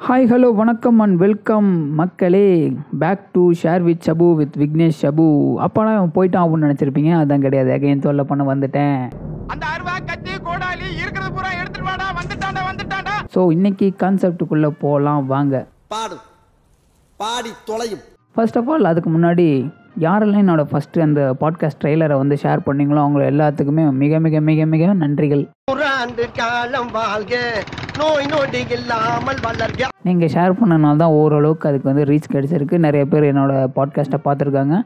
Hi hello வணக்கம் and welcome மக்களே. Back to share with Shabu with Vignesh Shabu அப்போனா அவன் போயிட்டான் அப்படின்னு நினச்சிருப்பீங்க? அதான் கிடையாது. அகைன் தொல்லை பண்ண வந்துட்டேன். அந்த அருவா கத்தி கோடாலி இருக்கிறது பூரா எடுத்துட்டு வாடா. வந்துட்டான்டா வந்துட்டான்டா. ஸோ இன்னைக்கு கான்செப்டுக்குள்ளே போகலாம் வாங்க. பாடும் பாடி தொலையும். ஃபர்ஸ்ட் ஆஃப் ஆல் அதுக்கு முன்னாடி யாரெல்லாம் என்னோட ஃபஸ்ட்டு அந்த பாட்காஸ்ட் ட்ரெய்லரை வந்து ஷேர் பண்ணீங்களோ அவங்க எல்லாத்துக்குமே மிக மிக மிக மிக நன்றிகள். நீங்கள் ஷேர் பண்ணனால தான் ஓரளவுக்கு அதுக்கு வந்து ரீச் கிடச்சிருக்கு. நிறைய பேர் என்னோடய பாட்காஸ்ட்டை பார்த்துருக்காங்க.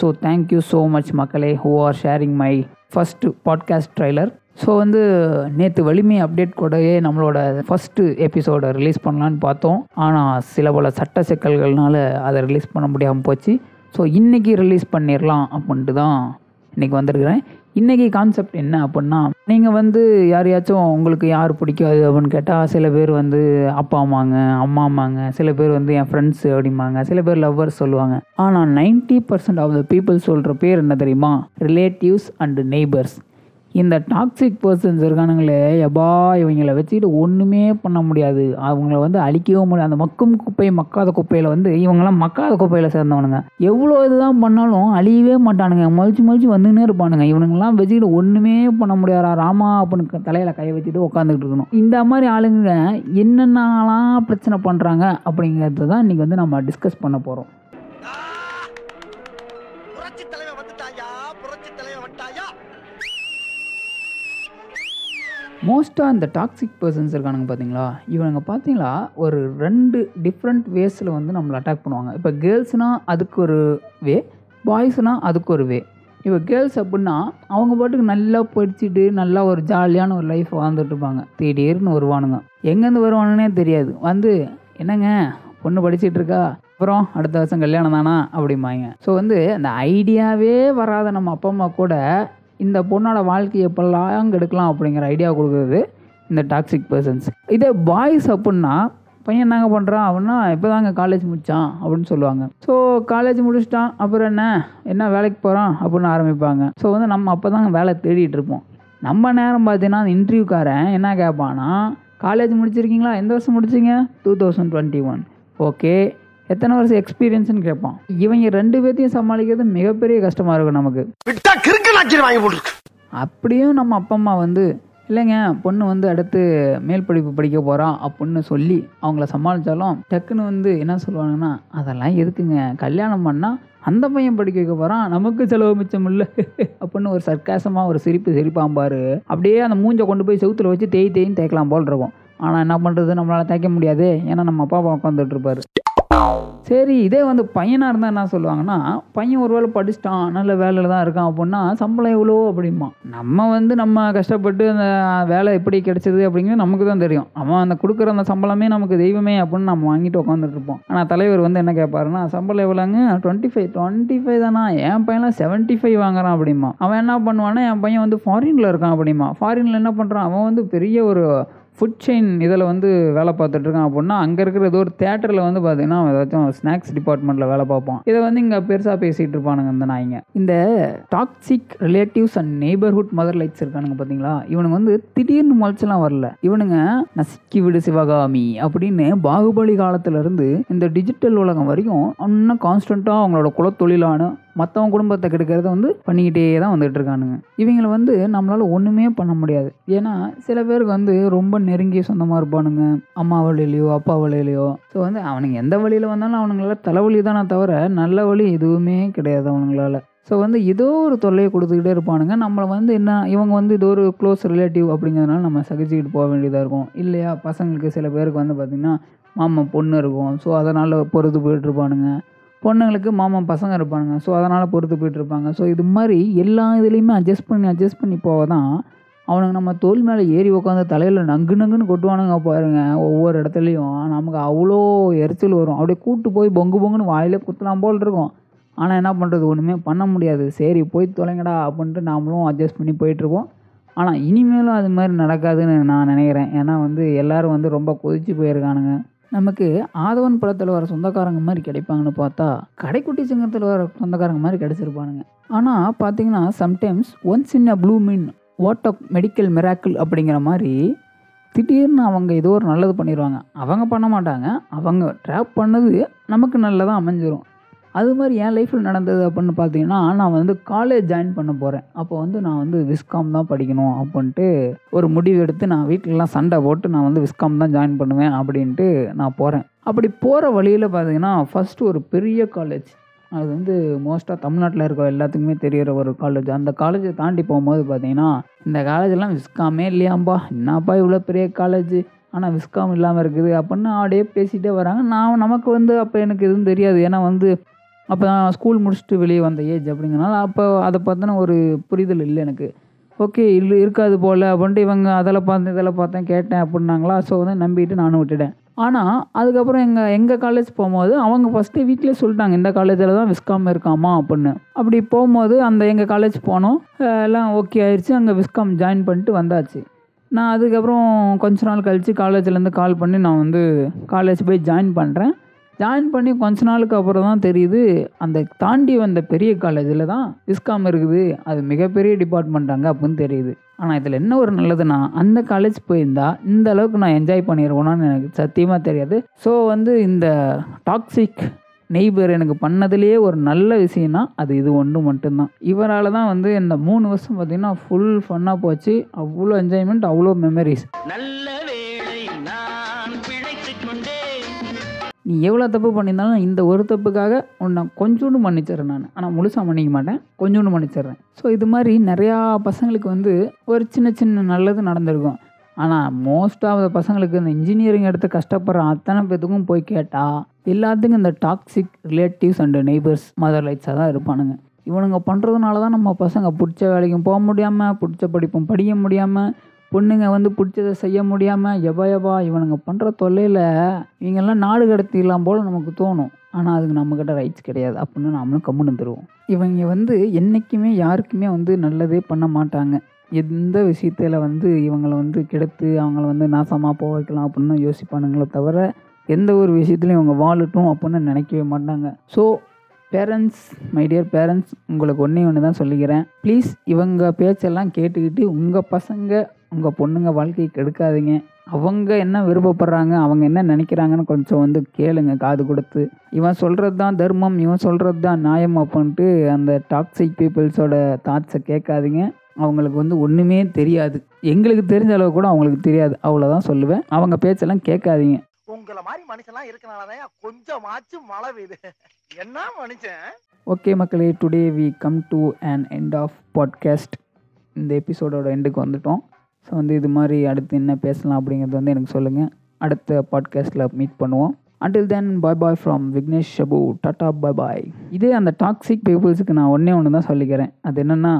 So thank you so much மக்களே who are sharing my first podcast trailer so வந்து நேற்று வலிமை அப்டேட் கூடயே நம்மளோட ஃபஸ்ட்டு எபிசோடை ரிலீஸ் பண்ணலான்னு பார்த்தோம். ஆனால் சில பல சட்ட சிக்கல்கள்னால அதை ரிலீஸ் பண்ண முடியாமல் போச்சு. ஸோ இன்றைக்கி ரிலீஸ் பண்ணிடலாம் அப்படின்ட்டு தான் இன்றைக்கி வந்திருக்கிறேன். இன்றைக்கி கான்செப்ட் என்ன அப்படின்னா நீங்கள் வந்து யாரையாச்சும் உங்களுக்கு யார் பிடிக்காது அப்படின்னு கேட்டால் சில பேர் வந்து அப்பா அம்மாங்க அம்மா அம்மாங்க சில பேர் வந்து என் ஃப்ரெண்ட்ஸ் அப்படிம்பாங்க சில பேர் லவ்வர்ஸ் சொல்லுவாங்க. ஆனால் ninety percent of the people சொல்கிற பேர் என்ன தெரியுமா? ரிலேட்டிவ்ஸ் அண்டு நெய்பர்ஸ் இந்த டாக்ஸிக் பர்சன்ஸ் இருக்கானுங்களே எப்பா இவங்களை வச்சுக்கிட்டு ஒன்றுமே பண்ண முடியாது. அவங்கள வந்து அழிக்கவும் முடியாது. அந்த மக்கும் குப்பை மக்காத குப்பையில் வந்து இவங்கெல்லாம் மக்காத குப்பையில் சேர்ந்தவனுங்க. எவ்வளோ இதுதான் பண்ணாலும் அழியவே மாட்டானுங்க. மொழிச்சு மொழிச்சு வந்துன்னே இருப்பானுங்க. இவனுங்கெல்லாம் வச்சுக்கிட்டு ஒன்றுமே பண்ண முடியாதா? ராமா அப்படின்னு தலையில் கையை வச்சுட்டு உட்காந்துக்கிட்டு இருக்கணும். இந்த மாதிரி ஆளுங்க என்னென்னலாம் பிரச்சனை பண்ணுறாங்க அப்படிங்கிறது தான் இன்றைக்கி வந்து நம்ம டிஸ்கஸ் பண்ண போகிறோம் புரட்சி தலைவன் வந்துட்டாயா? புரட்சி தலைவன் வந்துட்டாயா? மோஸ்ட்டாக இந்த டாக்ஸிக் பர்சன்ஸ் இருக்கானுங்க பார்த்தீங்களா இவனுங்க பார்த்தீங்களா ஒரு ரெண்டு டிஃப்ரெண்ட் வேஸில் வந்து நம்மளை அட்டாக் பண்ணுவாங்க. இப்போ கேர்ள்ஸ்னால் அதுக்கு ஒரு வே பாய்ஸ்னால் அதுக்கு ஒரு வே இப்போ கேர்ள்ஸ் அப்படின்னா அவங்க பாட்டுக்கு நல்லா படிச்சுட்டு நல்லா ஒரு ஜாலியான ஒரு லைஃப் வாழ்ந்துட்டு இருப்பாங்க. திடீர்னு வருவானுங்க. எங்கேருந்து வருவானுன்னே தெரியாது. வந்து என்னங்க பொண்ணு படிச்சுட்டு இருக்கா? அப்புறம் அடுத்த வருஷம் கல்யாணம் தானா? அப்படிம்பாங்க. ஸோ வந்து அந்த ஐடியாவே வராத நம்ம அப்பா அம்மா கூட இந்த பொண்ணோட வாழ்க்கையை எப்படில்லாம் அங்கே எடுக்கலாம் அப்படிங்கிற ஐடியா கொடுக்குறது இந்த டாக்ஸிக் பர்சன்ஸ் இதே பாய்ஸ் அப்புடின்னா பையன் என்னங்க பண்ணுறான் அவன்னா இப்போ தாங்க காலேஜ் முடித்தான் அப்படின்னு சொல்லுவாங்க. ஸோ காலேஜ் முடிச்சிட்டான் அப்புறம் என்ன? என்ன வேலைக்கு போகிறான் அப்படின்னு ஆரம்பிப்பாங்க. ஸோ வந்து நம்ம அப்போ தாங்க வேலை தேடிட்டு இருப்போம். நம்ம நேரம் பார்த்தீங்கன்னா அந்த இன்டர்வியூக்காரன் என்ன கேட்பான்னா காலேஜ் முடிச்சிருக்கீங்களா? எந்த வருஷம் முடிச்சிங்க? Two thousand twenty one okay எத்தனை வருஷம் எக்ஸ்பீரியன்ஸ்னு கேட்பான். இவங்க ரெண்டு பேர்த்தையும் சமாளிக்கிறது மிகப்பெரிய கஷ்டமாக இருக்கும் நமக்கு. அப்படியும் நம்ம அப்பா அம்மா வந்து இல்லைங்க பொண்ணு வந்து அடுத்து மேல் படிப்பு படிக்க போகிறான் அப்படின்னு சொல்லி அவங்கள சமாளித்தாலும் டக்குன்னு வந்து என்ன சொல்லுவாங்கன்னா அதெல்லாம் எதுக்குங்க? கல்யாணம் பண்ணால் அந்த பையன் படிக்க வைக்க போகிறான் நமக்கு செலவு மிச்சம் இல்லை அப்படின்னு ஒரு சர்க்காசமாக ஒரு சிரிப்பு சிரிப்பான் பாரு. அப்படியே அந்த மூஞ்சை கொண்டு போய் செவுத்துல வச்சு தேய் தேய்ன்னு தேய்க்கலாம் போல் இருக்கும். ஆனால் என்ன பண்ணுறது நம்மளால் தேய்க்க முடியாது. ஏன்னா நம்ம அப்பா அப்பா உட்காந்துட்டு இருப்பாரு. சரி இதே வந்து பையனாக இருந்தால் என்ன சொல்லுவாங்கன்னா பையன் ஒரு வேளை படிச்சிட்டான் நல்ல வேலையில் தான் இருக்கான் அப்படின்னா சம்பளம் எவ்வளோ? அப்படிமா நம்ம வந்து நம்ம கஷ்டப்பட்டு அந்த வேலை எப்படி கிடைச்சது அப்படிங்கிறது நமக்கு தான் தெரியும். அவன் அந்த கொடுக்குற அந்த சம்பளமே நமக்கு தெய்வமே அப்படின்னு நம்ம வாங்கிட்டு உட்காந்துட்டு இருப்போம். ஆனால் தலைவர் வந்து என்ன கேட்பாருன்னா சம்பளம் எவ்வளோங்க? டுவெண்ட்டி ஃபைவ் டுவெண்ட்டி ஃபைவ் தானா. என் பையன்லாம் செவன்ட்டி ஃபைவ் வாங்குறான் அப்படிமா அவன் என்ன பண்ணுவான்னா என் பையன் வந்து ஃபாரினில் இருக்கான் அப்படிமா ஃபாரினில் என்ன பண்ணுறான் அவன் வந்து பெரிய ஒரு ஃபுட் செயின் இதில் வந்து வேலை பார்த்துட்ருக்கான் அப்படின்னா அங்கே இருக்கிற ஏதோ ஒரு தேட்டரில் வந்து பார்த்தீங்கன்னா ஏதாச்சும் ஸ்நாக்ஸ் டிபார்ட்மெண்ட்டில் வேலை பார்ப்பான். இதை வந்து இங்கே பெருசாக பேசிகிட்டு இருப்பானுங்க இந்த நாய்ங்க. இந்த toxic relatives and neighbourhood mother lights இருக்கானுங்க பார்த்தீங்களா இவனுங்க வந்து திடீர்னு முளைச்செல்லாம் வரல. இவனுங்க நசுக்கி விடு சிவகாமி அப்படின்னு பாகுபலி காலத்திலேருந்து இந்த டிஜிட்டல் உலகம் வரைக்கும் இன்னும் கான்ஸ்டண்ட்டாக அவங்களோட குலத்தொழிலான மற்றவங்க குடும்பத்தை கெடுக்கிறத வந்து பண்ணிக்கிட்டே தான் வந்துட்டு இருக்கானுங்க இவங்களை வந்து நம்மளால் ஒன்றுமே பண்ண முடியாது. ஏன்னா சில பேருக்கு வந்து ரொம்ப நெருங்கிய சொந்தமாக இருப்பானுங்க. அம்மா வழியிலையோ அப்பா வழியிலையோ. ஸோ வந்து அவனுங்க எந்த வழியில் வந்தாலும் அவனுங்களால தலைவலி தானே தவிர நல்ல வழி எதுவுமே கிடையாது அவனுங்களால. ஸோ வந்து ஏதோ ஒரு தொல்லையை கொடுத்துக்கிட்டே இருப்பானுங்க. நம்மளை வந்து என்ன இவங்க வந்து இது ஒரு க்ளோஸ் ரிலேட்டிவ் அப்படிங்கிறதுனால நம்ம சகிச்சுக்கிட்டு போக வேண்டியதாக இருக்கும். இல்லையா பசங்களுக்கு சில பேருக்கு வந்து பார்த்திங்கன்னா மாமா பொண்ணு இருக்கும். ஸோ அதனால் பொறுத்து போயிட்டுருப்பானுங்க பொண்ணுங்களுக்கு மாமன் பசங்க இருப்பானுங்க. ஸோ அதனால் பொறுத்து போயிட்டு இருப்பாங்க. ஸோ இது மாதிரி எல்லா இதுலேயுமே அட்ஜஸ்ட் பண்ணி அட்ஜஸ்ட் பண்ணி போக தான் அவனுங்க நம்ம தோல் மேலே ஏறி உட்காந்து தலையில் நங்கு நங்குன்னு கொட்டுவானுங்க பாருங்க ஒவ்வொரு இடத்துலையும். நமக்கு அவ்வளோ எரிச்சல் வரும். அப்படியே கூட்டு போய் பொங்கு பொங்குன்னு வாயிலே குத்தலாம் போல் இருக்கும். ஆனால் என்ன பண்ணுறது ஒன்றுமே பண்ண முடியாது. சரி போய் தொலைங்கடா அப்படின்ட்டு நாமளும் அட்ஜஸ்ட் பண்ணி போயிட்டுருக்கோம் ஆனால் இனிமேலும் அது மாதிரி நடக்காதுன்னு நான் நினைக்கிறேன். ஏன்னா வந்து எல்லோரும் வந்து ரொம்ப கொதிச்சு போயிருக்கானுங்க. நமக்கு ஆதவன் படத்தில் வர சொந்தக்காரங்க மாதிரி கிடைப்பாங்கன்னு பார்த்தா கடைக்குட்டி சிங்கத்தில் வர சொந்தக்காரங்க மாதிரி கிடைச்சிருப்பானுங்க. ஆனால் பார்த்தீங்கன்னா sometimes once in a blue moon what of medical miracle அப்படிங்கிற மாதிரி திடீர்னு அவங்க ஏதோ ஒரு நல்லது பண்ணிடுவாங்க அவங்க பண்ண மாட்டாங்க. அவங்க ட்ராப் பண்ணது நமக்கு நல்லதாக அமைஞ்சிரும். அது மாதிரி என் லைஃப்பில் நடந்தது அப்படின்னு பார்த்தீங்கன்னா நான் வந்து காலேஜ் ஜாயின் பண்ண போகிறேன் அப்போ வந்து நான் வந்து விஸ்காம் தான் படிக்கணும் அப்படின்ட்டு ஒரு முடிவு எடுத்து நான் வீட்டிலலாம் சண்டை போட்டு நான் வந்து விஸ்காம் தான் ஜாயின் பண்ணுவேன் அப்படின்ட்டு நான் போகிறேன் அப்படி போகிற வழியில் பார்த்தீங்கன்னா ஃபஸ்ட்டு ஒரு பெரிய காலேஜ் அது வந்து மோஸ்ட்டாக தமிழ்நாட்டில் இருக்க எல்லாத்துக்குமே தெரிகிற ஒரு காலேஜ் அந்த காலேஜை தாண்டி போகும்போது பார்த்தீங்கன்னா இந்த காலேஜெல்லாம் விஸ்காமே இல்லையாம்பா. என்னப்பா இவ்வளோ பெரிய காலேஜ் ஆனால் விஸ்காம் இல்லாமல் இருக்குது அப்படின்னு அப்படியே பேசிகிட்டே வராங்க. நான் நமக்கு வந்து அப்போ எனக்கு எதுவும் தெரியாது. ஏன்னா வந்து அப்போ நான் ஸ்கூல் முடிச்சுட்டு வெளியே வந்த ஏஜ் அப்படிங்கிறனால அப்போ அதை பற்றின ஒரு புரிதல் இல்லை எனக்கு. ஓகே இல்லை இருக்காது போல். அப்படின்ட்டு இவங்க அதில் பார்த்தேன் இதில் பார்த்தேன் கேட்டேன் அப்படின்னாங்களா? ஸோ வந்து நம்பிட்டு நானும் விட்டுட்டேன். ஆனால் அதுக்கப்புறம் எங்கள் எங்கள் காலேஜ் போகும்போது அவங்க ஃபஸ்ட்டு வீட்டிலே சொல்லிட்டாங்க இந்த காலேஜில் தான் விஸ்காம் இருக்காமா அப்படின்னு. அப்படி போகும்போது அந்த எங்கள் காலேஜ் போனோம். எல்லாம் ஓகே ஆயிடுச்சு அங்கே விஸ்காம் ஜாயின் பண்ணிட்டு வந்தாச்சு. நான் அதுக்கப்புறம் கொஞ்ச நாள் கழித்து காலேஜ்லேருந்து கால் பண்ணி நான் வந்து காலேஜ் போய் ஜாயின் பண்ணுறேன் ஜாயின் பண்ணி கொஞ்ச நாளுக்கு அப்புறம் தான் தெரியுது அந்த தாண்டி வந்த பெரிய காலேஜில் தான் விஸ்காம் இருக்குது. அது மிகப்பெரிய டிபார்ட்மெண்ட் அங்கே அப்படின்னு தெரியுது. ஆனால் இதில் என்ன ஒரு நல்லதுன்னா அந்த காலேஜ் போயிருந்தா இந்த அளவுக்கு நான் என்ஜாய் பண்ணிடுவேனான்னு எனக்கு சத்தியமாக தெரியாது. ஸோ வந்து இந்த டாக்ஸிக் நெய்பர் எனக்கு பண்ணதுலேயே ஒரு நல்ல விஷயம்னா அது இது ஒன்று மட்டும்தான். இவரால் தான் வந்து இந்த மூணு வருஷம் பார்த்திங்கன்னா ஃபுல் ஃபன்னாக போச்சு. அவ்வளோ என்ஜாய்மெண்ட் அவ்வளோ மெமரிஸ் நல்ல நீ எவ்வளோ தப்பு பண்ணியிருந்தாலும் இந்த ஒரு தப்புக்காக உன்னை கொஞ்சோண்டு மன்னிச்சிடுறேன் நான். ஆனால் முழுசாக மன்னிக்க மாட்டேன். கொஞ்சோண்டு மன்னிச்சிடுறேன். ஸோ இது மாதிரி நிறையா பசங்களுக்கு வந்து ஒரு சின்ன சின்ன நல்லது நடந்திருக்கும். ஆனால் மோஸ்ட் ஆஃப் த பசங்களுக்கு இந்த இன்ஜினியரிங் எடுத்து கஷ்டப்படுற அத்தனை பேத்துக்கும் போய் கேட்டால் எல்லாத்துக்கும் இந்த toxic relatives and neighbours mother லைட்ஸாக தான் இருப்பானுங்க. இவனுங்க பண்ணுறதுனால தான் நம்ம பசங்க பிடிச்ச வேலைக்கும் போக முடியாமல் பிடிச்ச படிப்பும் படிக்க முடியாமல் பொண்ணுங்க வந்து பிடிச்சதை செய்ய முடியாமல் எபா எபா இவனுங்க பண்ணுற தொல்லையில் இவங்கெல்லாம் நாடு கடத்திடலாம் போல் நமக்கு தோணும். ஆனால் அதுக்கு நம்மக்கிட்ட ரைட்ஸ் கிடையாது. அப்படின்னு நாமளும் கம்முன்னு தருவோம் இவங்க வந்து என்றைக்குமே யாருக்குமே வந்து நல்லதே பண்ண மாட்டாங்க. எந்த விஷயத்தில் வந்து இவங்களை வந்து கெடுத்து அவங்கள வந்து நாசமாக போக வைக்கலாம் அப்படின்னு தான் யோசிப்பானுங்களே தவிர எந்த ஒரு விஷயத்துலையும் இவங்க வாழட்டும் அப்படின்னு நினைக்கவே மாட்டாங்க. So parents my dear parents உங்களுக்கு ஒன்றே ஒன்று தான் சொல்லிக்கிறேன். ப்ளீஸ் இவங்க பேச்செல்லாம் கேட்டுக்கிட்டு உங்கள் பசங்க உங்கள் பொண்ணுங்க வாழ்க்கையை கெடுக்காதீங்க. அவங்க என்ன விருப்பப்படுறாங்க அவங்க என்ன நினைக்கிறாங்கன்னு கொஞ்சம் வந்து கேளுங்க காது கொடுத்து. இவன் சொல்கிறது தான் தர்மம் இவன் சொல்கிறது தான் நியாயம் அப்படின்ட்டு அந்த டாக்ஸிக் பீப்புள்ஸோட தாட்ஸை கேட்காதீங்க. அவங்களுக்கு வந்து ஒன்றுமே தெரியாது. எங்களுக்கு தெரிஞ்ச அளவு கூட அவங்களுக்கு தெரியாது. அவ்வளோதான் சொல்லுவேன். அவங்க பேச்செல்லாம் கேட்காதீங்க. உங்களை மாதிரி மனுஷன்லாம் இருக்கனாலதான் கொஞ்சமாச்சும் மழை பெய்யுது. என்ன மனுஷன்? ஓகே மக்களே today we come to and end of podcast இந்த எபிசோடோட எண்டுக்கு வந்துட்டோம். ஸோ வந்து இது மாதிரி அடுத்து என்ன பேசலாம் அப்படிங்கிறது வந்து எனக்கு சொல்லுங்கள் அடுத்த பாட்காஸ்ட்டில் மீட் பண்ணுவோம். Until then bye bye from Vignesh Shabu tata bye bye இதே அந்த டாக்ஸிக் பீப்புள்ஸுக்கு நான் ஒன்றே ஒன்று தான் சொல்லிக்கிறேன். அது என்னென்னா